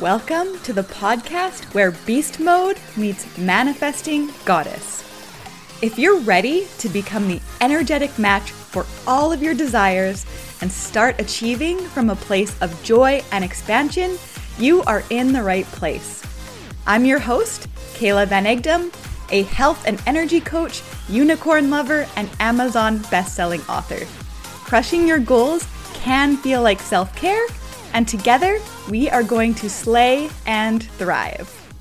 Welcome to the podcast where beast mode meets manifesting goddess. If you're ready to become the energetic match for all of your desires and start achieving from a place of joy and expansion, you are in the right place. I'm your host, Kayla Van Egdom, a health and energy coach, unicorn lover, and Amazon best-selling author. Crushing your goals can feel like self-care, and together we are going to slay and thrive.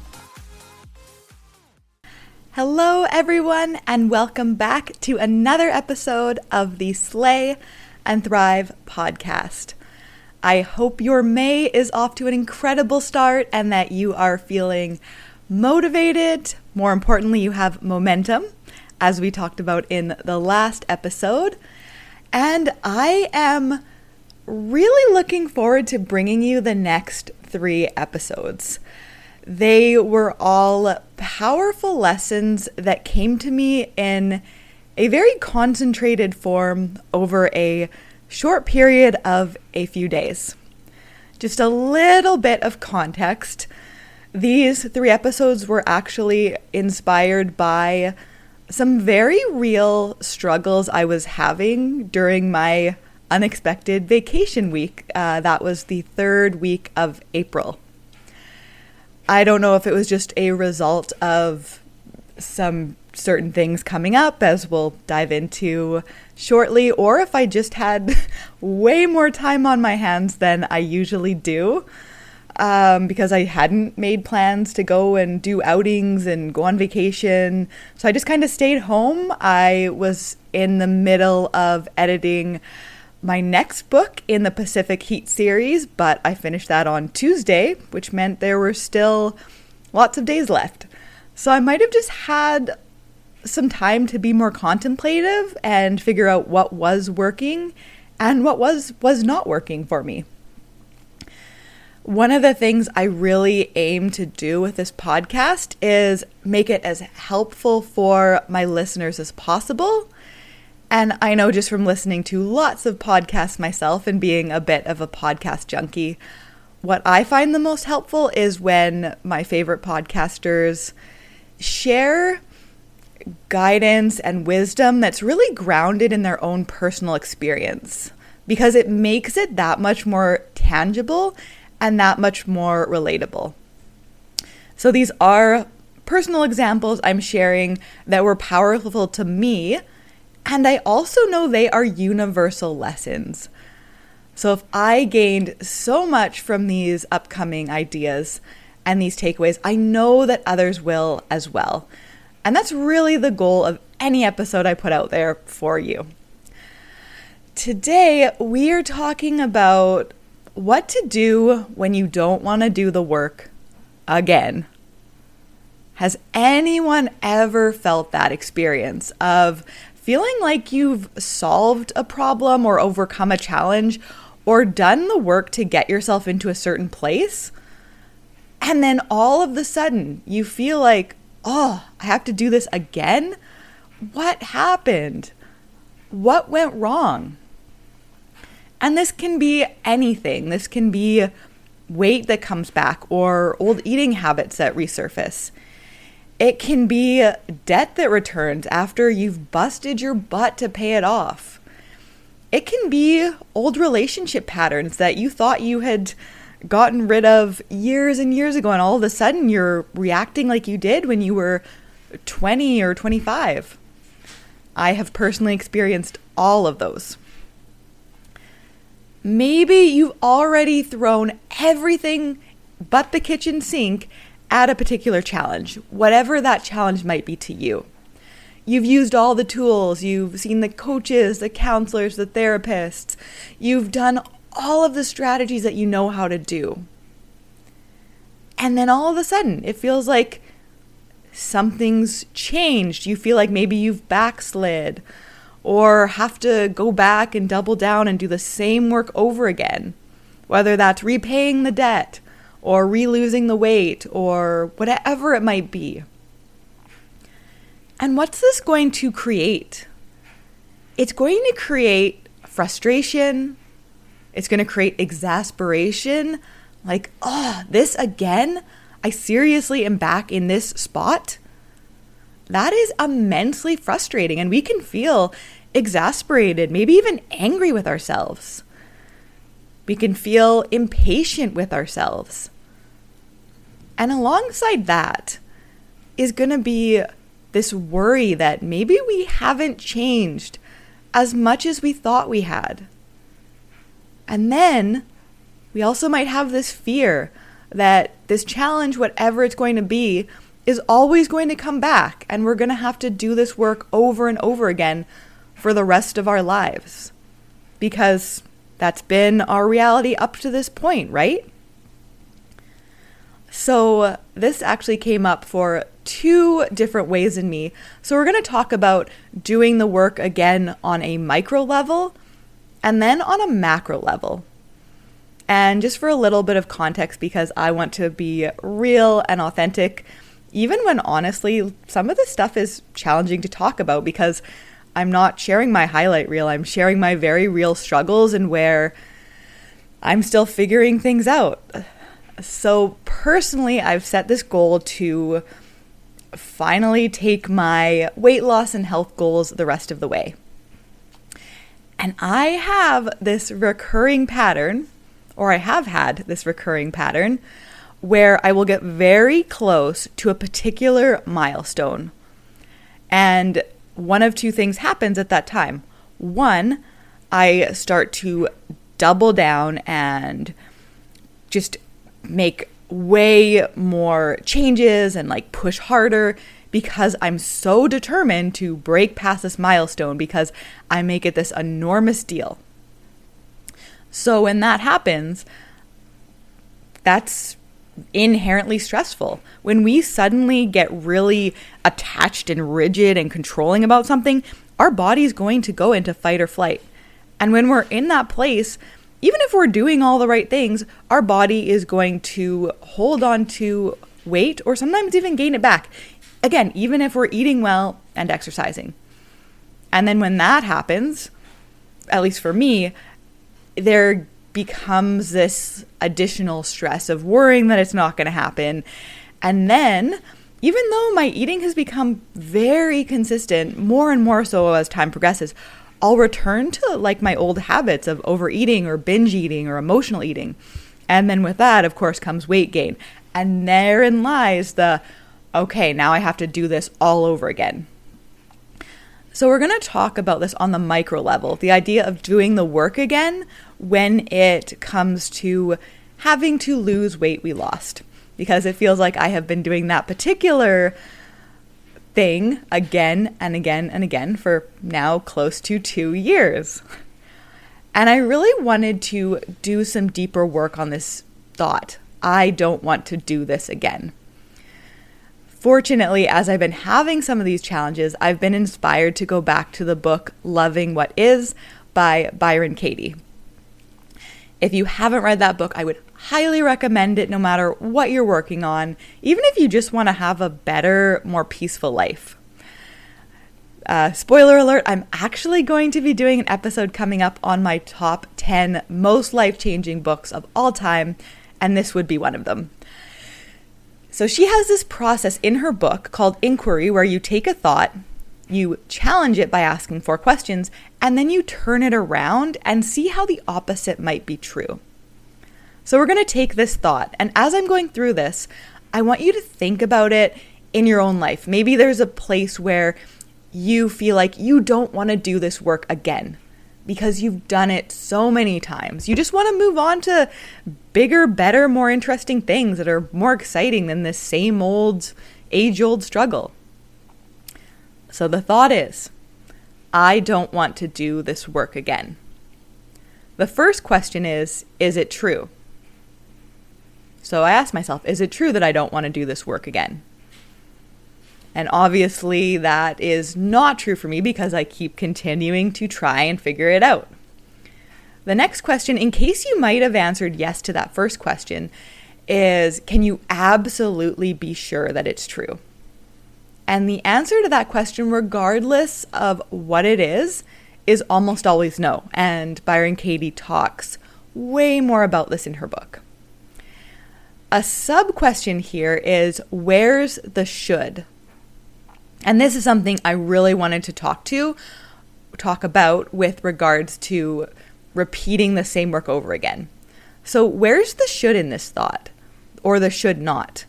Hello, everyone, and welcome back to another episode of the Slay and Thrive podcast. I hope your May is off to an incredible start and that you are feeling motivated. More importantly, you have momentum, as we talked about in the last episode. And I am really looking forward to bringing you the next three episodes. They were all powerful lessons that came to me in a very concentrated form over a short period of a few days. Just a little bit of context. These three episodes were actually inspired by some very real struggles I was having during my unexpected vacation week. Uh, that was the third week of April. I don't know if it was just a result of some certain things coming up, as we'll dive into shortly, or if I just had way more time on my hands than I usually do. Um, because I hadn't made plans to go and do outings and go on vacation. So I just kind of stayed home. I was in the middle of editing my next book in the Pacific Heat series, but I finished that on Tuesday, which meant there were still lots of days left. So I might have just had some time to be more contemplative and figure out what was working and what was was not working for me. One of the things I really aim to do with this podcast is make it as helpful for my listeners as possible and I know just from listening to lots of podcasts myself and being a bit of a podcast junkie, what I find the most helpful is when my favorite podcasters share guidance and wisdom that's really grounded in their own personal experience because it makes it that much more tangible and that much more relatable. So these are personal examples I'm sharing that were powerful to me and I also know they are universal lessons. So if I gained so much from these upcoming ideas and these takeaways, I know that others will as well. And that's really the goal of any episode I put out there for you. Today, we are talking about what to do when you don't want to do the work again. Has anyone ever felt that experience of feeling like you've solved a problem or overcome a challenge or done the work to get yourself into a certain place. And then all of the sudden, you feel like, oh, I have to do this again? What happened? What went wrong? And this can be anything. This can be weight that comes back or old eating habits that resurface. It can be debt that returns after you've busted your butt to pay it off. It can be old relationship patterns that you thought you had gotten rid of years and years ago, and all of a sudden you're reacting like you did when you were 20 or 25. I have personally experienced all of those. Maybe you've already thrown everything but the kitchen sink at a particular challenge, whatever that challenge might be to you. You've used all the tools, you've seen the coaches, the counselors, the therapists, you've done all of the strategies that you know how to do. And then all of a sudden, it feels like something's changed. You feel like maybe you've backslid or have to go back and double down and do the same work over again, whether that's repaying the debt or re losing the weight or whatever it might be. And what's this going to create? It's going to create frustration, it's going to create exasperation, Like, oh, this again? I seriously am back in this spot? That is immensely frustrating, and we can feel exasperated, maybe even angry with ourselves. We can feel impatient with ourselves. And alongside that is going to be this worry that maybe we haven't changed as much as we thought we had. And then we also might have this fear that this challenge, whatever it's going to be, is always going to come back, and we're going to have to do this work over and over again for the rest of our lives. Because that's been our reality up to this point, right? So, uh, this actually came up for two different ways in me. So, we're going to talk about doing the work again on a micro level and then on a macro level. And just for a little bit of context, because I want to be real and authentic, even when honestly, some of this stuff is challenging to talk about because I'm not sharing my highlight reel. I'm sharing my very real struggles and where I'm still figuring things out. So, personally, I've set this goal to finally take my weight loss and health goals the rest of the way. And I have this recurring pattern, or I have had this recurring pattern, where I will get very close to a particular milestone. And one of two things happens at that time. One, I start to double down and just make way more changes and like push harder because I'm so determined to break past this milestone because I make it this enormous deal. So when that happens, that's inherently stressful. When we suddenly get really attached and rigid and controlling about something, our body's going to go into fight or flight. And when we're in that place, even if we're doing all the right things, our body is going to hold on to weight or sometimes even gain it back. Again, even if we're eating well and exercising. And then when that happens, at least for me, there becomes this additional stress of worrying that it's not going to happen. And then, even though my eating has become very consistent, more and more so as time progresses, I'll return to like my old habits of overeating or binge eating or emotional eating. And then with that, of course, comes weight gain. And therein lies the okay, now I have to do this all over again. So, we're going to talk about this on the micro level the idea of doing the work again when it comes to having to lose weight we lost. Because it feels like I have been doing that particular thing again and again and again for now close to two years. And I really wanted to do some deeper work on this thought. I don't want to do this again. Fortunately, as I've been having some of these challenges, I've been inspired to go back to the book Loving What Is by Byron Katie. If you haven't read that book, I would highly recommend it no matter what you're working on, even if you just want to have a better, more peaceful life. Uh, spoiler alert, I'm actually going to be doing an episode coming up on my top 10 most life changing books of all time, and this would be one of them. So she has this process in her book called Inquiry where you take a thought, you challenge it by asking four questions, and then you turn it around and see how the opposite might be true. So we're going to take this thought, and as I'm going through this, I want you to think about it in your own life. Maybe there's a place where you feel like you don't want to do this work again because you've done it so many times. You just want to move on to bigger, better, more interesting things that are more exciting than this same old, age old struggle. So the thought is I don't want to do this work again. The first question is Is it true? So I ask myself, Is it true that I don't want to do this work again? And obviously, that is not true for me because I keep continuing to try and figure it out. The next question, in case you might have answered yes to that first question, is can you absolutely be sure that it's true? And the answer to that question, regardless of what it is, is almost always no. And Byron Katie talks way more about this in her book. A sub question here is where's the should? And this is something I really wanted to talk to talk about with regards to repeating the same work over again. So, where's the should in this thought or the should not?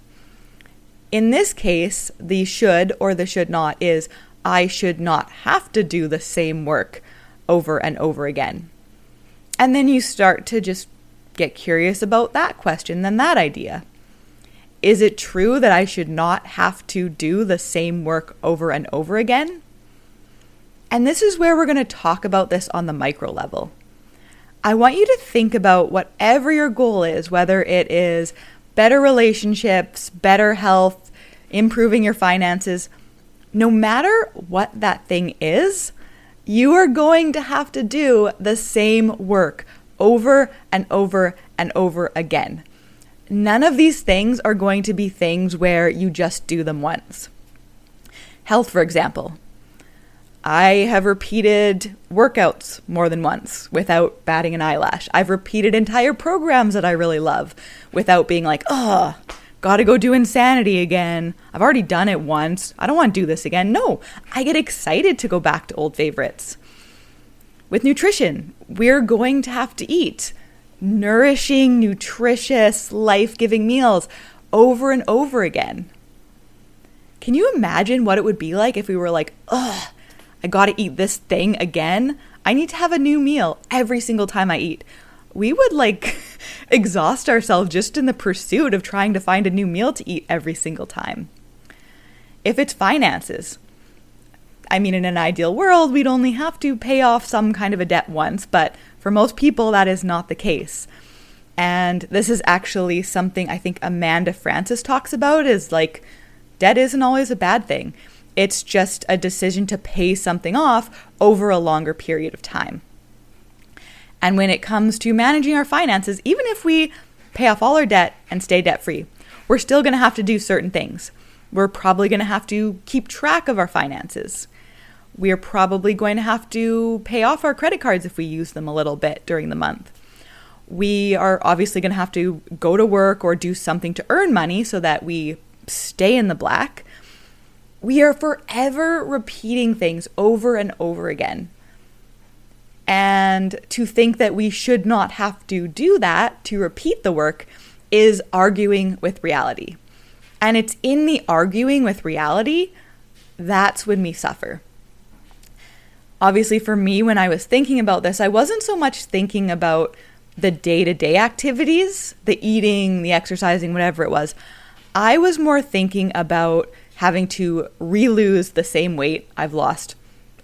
In this case, the should or the should not is I should not have to do the same work over and over again. And then you start to just get curious about that question, then that idea. Is it true that I should not have to do the same work over and over again? And this is where we're going to talk about this on the micro level. I want you to think about whatever your goal is, whether it is better relationships, better health, improving your finances. No matter what that thing is, you are going to have to do the same work over and over and over again. None of these things are going to be things where you just do them once. Health, for example. I have repeated workouts more than once without batting an eyelash. I've repeated entire programs that I really love without being like, ugh, gotta go do insanity again. I've already done it once. I don't want to do this again. No, I get excited to go back to old favorites. With nutrition, we're going to have to eat nourishing, nutritious, life giving meals over and over again. Can you imagine what it would be like if we were like, ugh, I gotta eat this thing again? I need to have a new meal every single time I eat. We would like exhaust ourselves just in the pursuit of trying to find a new meal to eat every single time. If it's finances, I mean, in an ideal world, we'd only have to pay off some kind of a debt once, but for most people, that is not the case. And this is actually something I think Amanda Frances talks about is like debt isn't always a bad thing. It's just a decision to pay something off over a longer period of time. And when it comes to managing our finances, even if we pay off all our debt and stay debt free, we're still going to have to do certain things. We're probably going to have to keep track of our finances we are probably going to have to pay off our credit cards if we use them a little bit during the month. We are obviously going to have to go to work or do something to earn money so that we stay in the black. We are forever repeating things over and over again. And to think that we should not have to do that to repeat the work is arguing with reality. And it's in the arguing with reality that's when we suffer obviously for me when I was thinking about this, I wasn't so much thinking about the day to day activities, the eating, the exercising, whatever it was. I was more thinking about having to re lose the same weight I've lost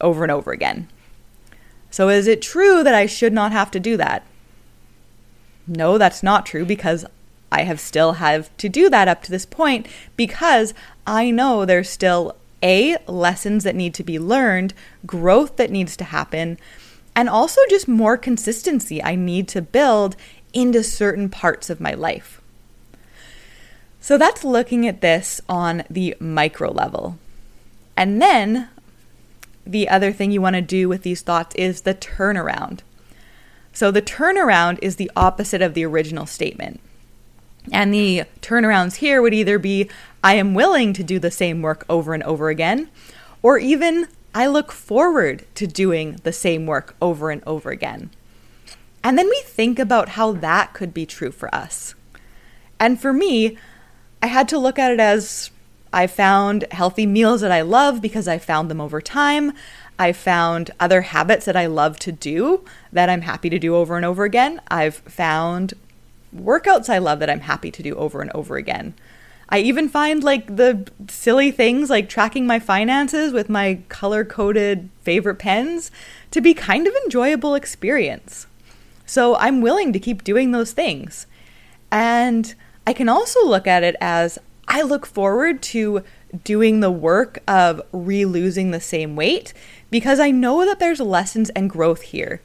over and over again. So, is it true that I should not have to do that? No, that's not true because I have still have to do that up to this point because I know there's still a, lessons that need to be learned, growth that needs to happen, and also just more consistency I need to build into certain parts of my life. So that's looking at this on the micro level. And then the other thing you want to do with these thoughts is the turnaround. So the turnaround is the opposite of the original statement. And the turnarounds here would either be I am willing to do the same work over and over again, or even I look forward to doing the same work over and over again. And then we think about how that could be true for us. And for me, I had to look at it as I found healthy meals that I love because I found them over time. I found other habits that I love to do that I'm happy to do over and over again. I've found workouts I love that I'm happy to do over and over again. I even find like the silly things like tracking my finances with my color coded favorite pens to be kind of enjoyable experience. So I'm willing to keep doing those things. And I can also look at it as I look forward to doing the work of re losing the same weight because I know that there's lessons and growth here.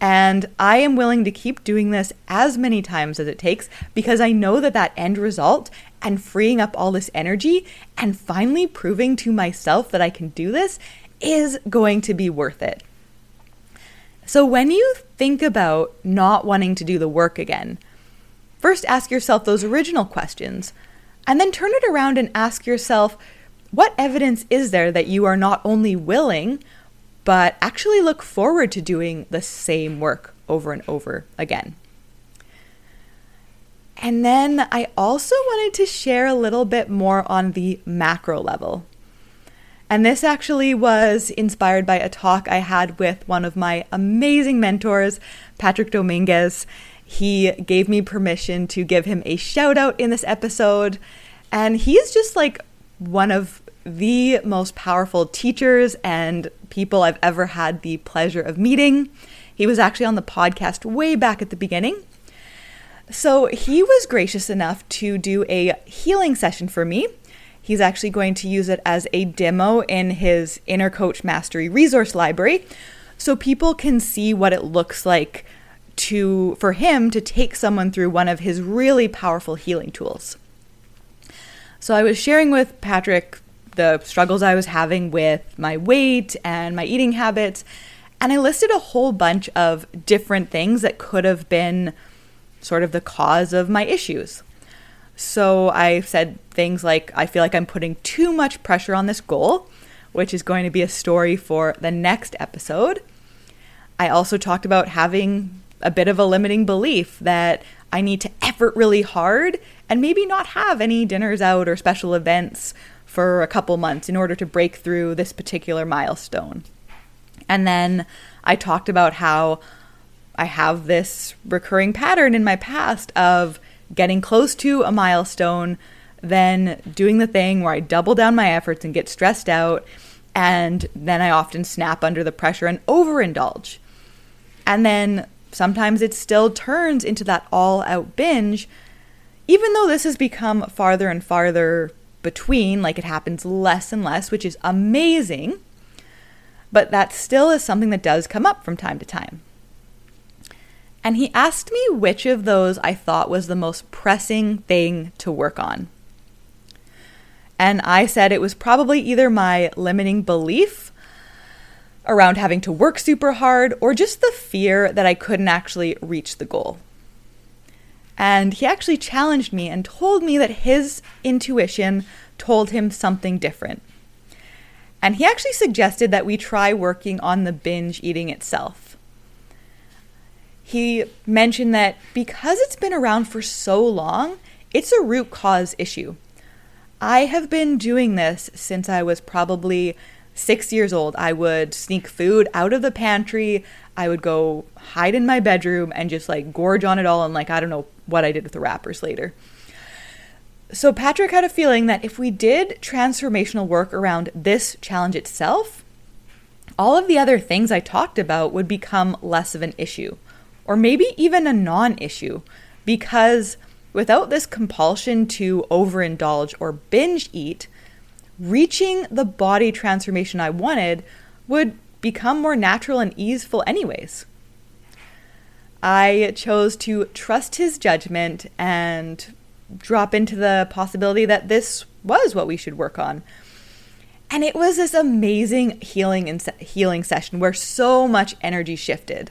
And I am willing to keep doing this as many times as it takes because I know that that end result and freeing up all this energy and finally proving to myself that I can do this is going to be worth it. So when you think about not wanting to do the work again, first ask yourself those original questions and then turn it around and ask yourself what evidence is there that you are not only willing, but actually look forward to doing the same work over and over again. And then I also wanted to share a little bit more on the macro level. And this actually was inspired by a talk I had with one of my amazing mentors, Patrick Dominguez. He gave me permission to give him a shout out in this episode. And he's just like one of the most powerful teachers and people I've ever had the pleasure of meeting. He was actually on the podcast way back at the beginning. So he was gracious enough to do a healing session for me. He's actually going to use it as a demo in his Inner Coach Mastery resource library so people can see what it looks like to for him to take someone through one of his really powerful healing tools. So I was sharing with Patrick the struggles I was having with my weight and my eating habits. And I listed a whole bunch of different things that could have been sort of the cause of my issues. So I said things like, I feel like I'm putting too much pressure on this goal, which is going to be a story for the next episode. I also talked about having a bit of a limiting belief that I need to effort really hard and maybe not have any dinners out or special events for a couple months in order to break through this particular milestone. And then I talked about how I have this recurring pattern in my past of getting close to a milestone, then doing the thing where I double down my efforts and get stressed out, and then I often snap under the pressure and overindulge. And then sometimes it still turns into that all out binge, even though this has become farther and farther between, like it happens less and less, which is amazing. But that still is something that does come up from time to time. And he asked me which of those I thought was the most pressing thing to work on. And I said it was probably either my limiting belief around having to work super hard or just the fear that I couldn't actually reach the goal. And he actually challenged me and told me that his intuition told him something different. And he actually suggested that we try working on the binge eating itself. He mentioned that because it's been around for so long, it's a root cause issue. I have been doing this since I was probably six years old. I would sneak food out of the pantry. I would go hide in my bedroom and just like gorge on it all and like, I don't know, what I did with the wrappers later. So, Patrick had a feeling that if we did transformational work around this challenge itself, all of the other things I talked about would become less of an issue, or maybe even a non issue, because without this compulsion to overindulge or binge eat, reaching the body transformation I wanted would become more natural and easeful, anyways. I chose to trust his judgment and drop into the possibility that this was what we should work on. And it was this amazing healing and healing session where so much energy shifted.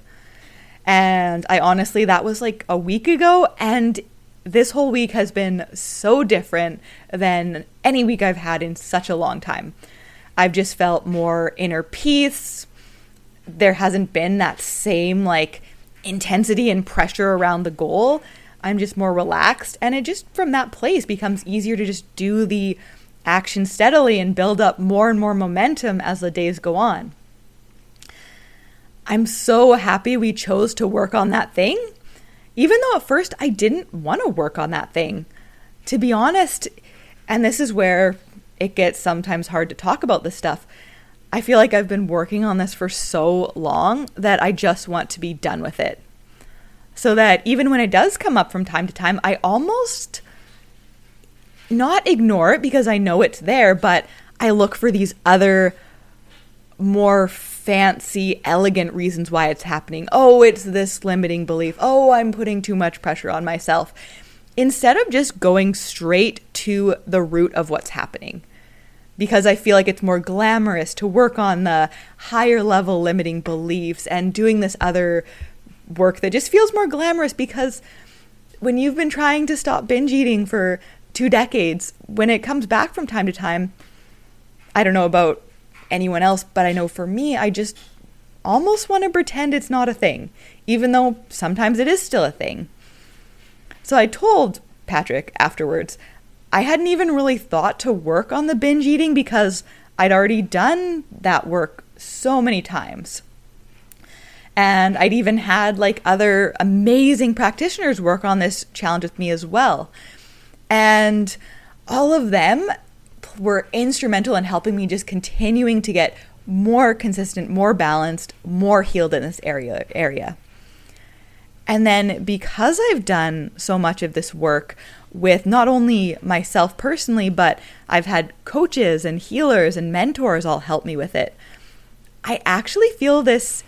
And I honestly, that was like a week ago, and this whole week has been so different than any week I've had in such a long time. I've just felt more inner peace. There hasn't been that same like intensity and pressure around the goal. I'm just more relaxed. And it just from that place becomes easier to just do the action steadily and build up more and more momentum as the days go on. I'm so happy we chose to work on that thing, even though at first I didn't want to work on that thing. To be honest, and this is where it gets sometimes hard to talk about this stuff. I feel like I've been working on this for so long that I just want to be done with it. So that even when it does come up from time to time, I almost not ignore it because I know it's there, but I look for these other more fancy, elegant reasons why it's happening. Oh, it's this limiting belief. Oh, I'm putting too much pressure on myself. Instead of just going straight to the root of what's happening because I feel like it's more glamorous to work on the higher level limiting beliefs and doing this other work that just feels more glamorous because when you've been trying to stop binge eating for two decades, when it comes back from time to time, I don't know about anyone else, but I know for me, I just almost want to pretend it's not a thing, even though sometimes it is still a thing. So I told Patrick afterwards, I hadn't even really thought to work on the binge eating because I'd already done that work so many times. And I'd even had like other amazing practitioners work on this challenge with me as well. And all of them were instrumental in helping me just continuing to get more consistent, more balanced, more healed in this area area. And then because I've done so much of this work with not only myself personally, but I've had coaches and healers and mentors all help me with it. I actually feel this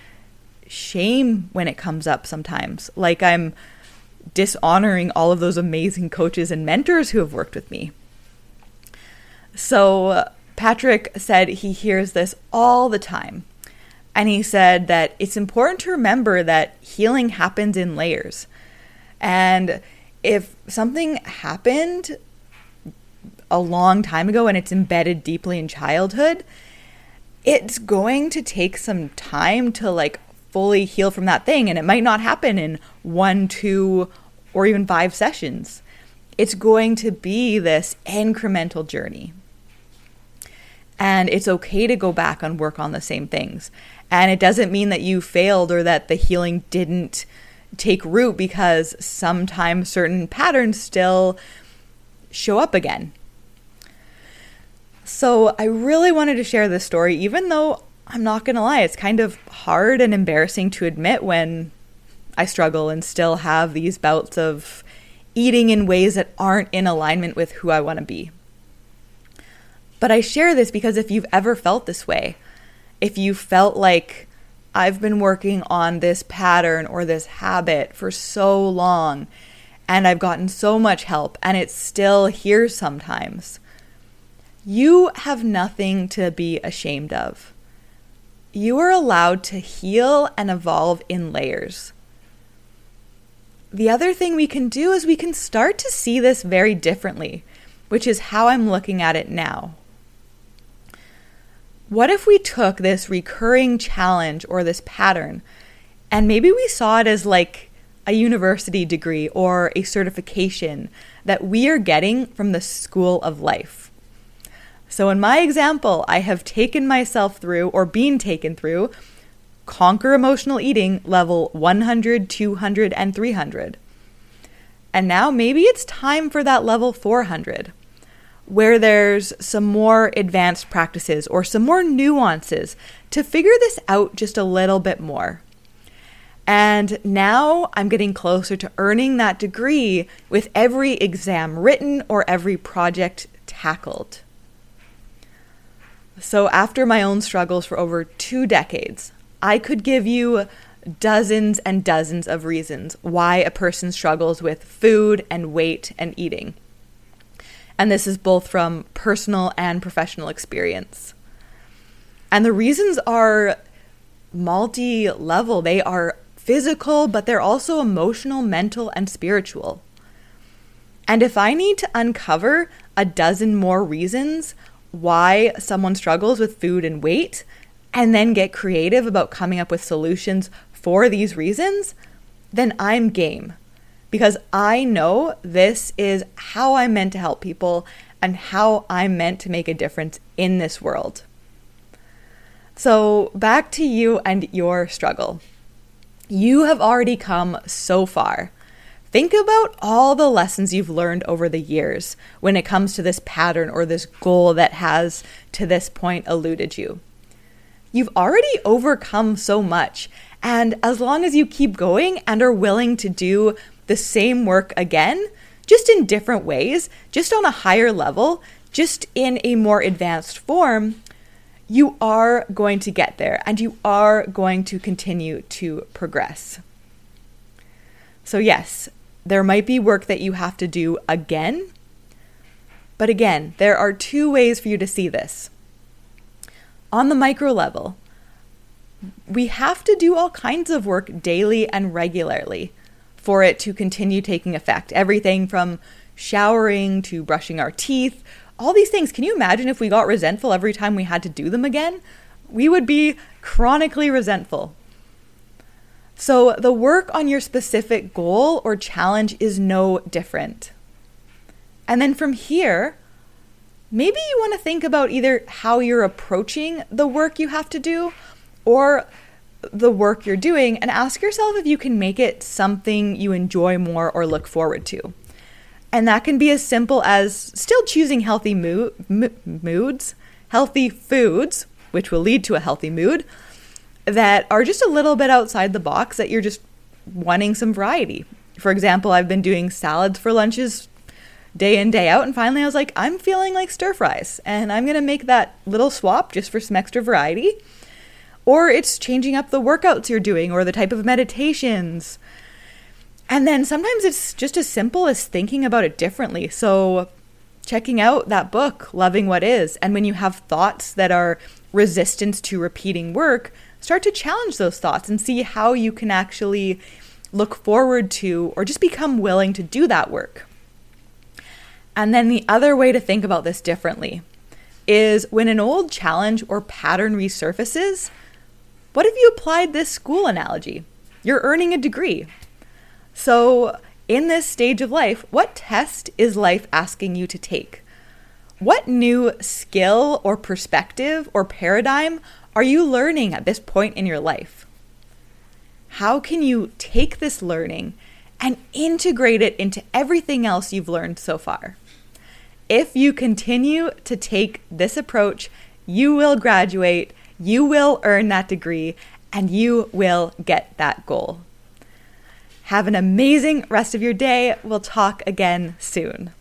shame when it comes up sometimes. Like I'm dishonoring all of those amazing coaches and mentors who have worked with me. So, Patrick said he hears this all the time. And he said that it's important to remember that healing happens in layers. And if something happened a long time ago and it's embedded deeply in childhood, it's going to take some time to like fully heal from that thing. And it might not happen in one, two, or even five sessions. It's going to be this incremental journey. And it's okay to go back and work on the same things. And it doesn't mean that you failed or that the healing didn't take root because sometimes certain patterns still show up again. So I really wanted to share this story, even though I'm not going to lie, it's kind of hard and embarrassing to admit when I struggle and still have these bouts of eating in ways that aren't in alignment with who I want to be. But I share this because if you've ever felt this way, if you felt like I've been working on this pattern or this habit for so long and I've gotten so much help and it's still here sometimes, you have nothing to be ashamed of. You are allowed to heal and evolve in layers. The other thing we can do is we can start to see this very differently, which is how I'm looking at it now. What if we took this recurring challenge or this pattern and maybe we saw it as like a university degree or a certification that we are getting from the school of life? So, in my example, I have taken myself through or been taken through Conquer Emotional Eating level 100, 200, and 300. And now maybe it's time for that level 400 where there's some more advanced practices or some more nuances to figure this out just a little bit more. And now I'm getting closer to earning that degree with every exam written or every project tackled. So, after my own struggles for over two decades, I could give you dozens and dozens of reasons why a person struggles with food and weight and eating and this is both from personal and professional experience. And the reasons are multi level, they are physical, but they're also emotional, mental, and spiritual. And if I need to uncover a dozen more reasons why someone struggles with food and weight, and then get creative about coming up with solutions for these reasons, then I'm game because I know this is how I'm meant to help people and how I'm meant to make a difference in this world. So, back to you and your struggle. You have already come so far. Think about all the lessons you've learned over the years when it comes to this pattern or this goal that has, to this point, eluded you. You've already overcome so much, and as long as you keep going and are willing to do the same work again, just in different ways, just on a higher level, just in a more advanced form, you are going to get there and you are going to continue to progress. So, yes, there might be work that you have to do again. But again, there are two ways for you to see this. On the micro level, we have to do all kinds of work daily and regularly for it to continue taking effect. Everything from showering to brushing our teeth, all these things. Can you imagine if we got resentful every time we had to do them again? We would be chronically resentful. So, the work on your specific goal or challenge is no different. And then from here, maybe you want to think about either how you're approaching the work you have to do or the work you're doing and ask yourself if you can make it something you enjoy more or look forward to. And that can be as simple as still choosing healthy mo- moods, healthy foods, which will lead to a healthy mood, that are just a little bit outside the box that you're just wanting some variety. For example, I've been doing salads for lunches day in, day out, and finally I was like, I'm feeling like stir fries, and I'm gonna make that little swap just for some extra variety. Or it's changing up the workouts you're doing or the type of meditations. And then sometimes it's just as simple as thinking about it differently. So, checking out that book, Loving What Is, and when you have thoughts that are resistance to repeating work, start to challenge those thoughts and see how you can actually look forward to or just become willing to do that work. And then the other way to think about this differently is when an old challenge or pattern resurfaces, what if you applied this school analogy? You're earning a degree. So, in this stage of life, what test is life asking you to take? What new skill or perspective or paradigm are you learning at this point in your life? How can you take this learning and integrate it into everything else you've learned so far? If you continue to take this approach, you will graduate, you will earn that degree, and you will get that goal. Have an amazing rest of your day. We'll talk again soon.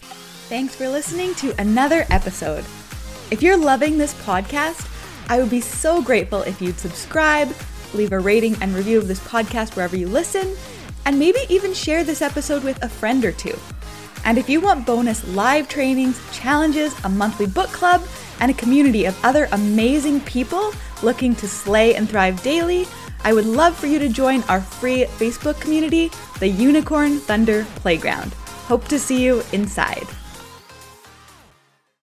Thanks for listening to another episode. If you're loving this podcast, I would be so grateful if you'd subscribe, leave a rating and review of this podcast wherever you listen, and maybe even share this episode with a friend or two. And if you want bonus live trainings, challenges, a monthly book club, and a community of other amazing people looking to slay and thrive daily, I would love for you to join our free Facebook community, the Unicorn Thunder Playground. Hope to see you inside.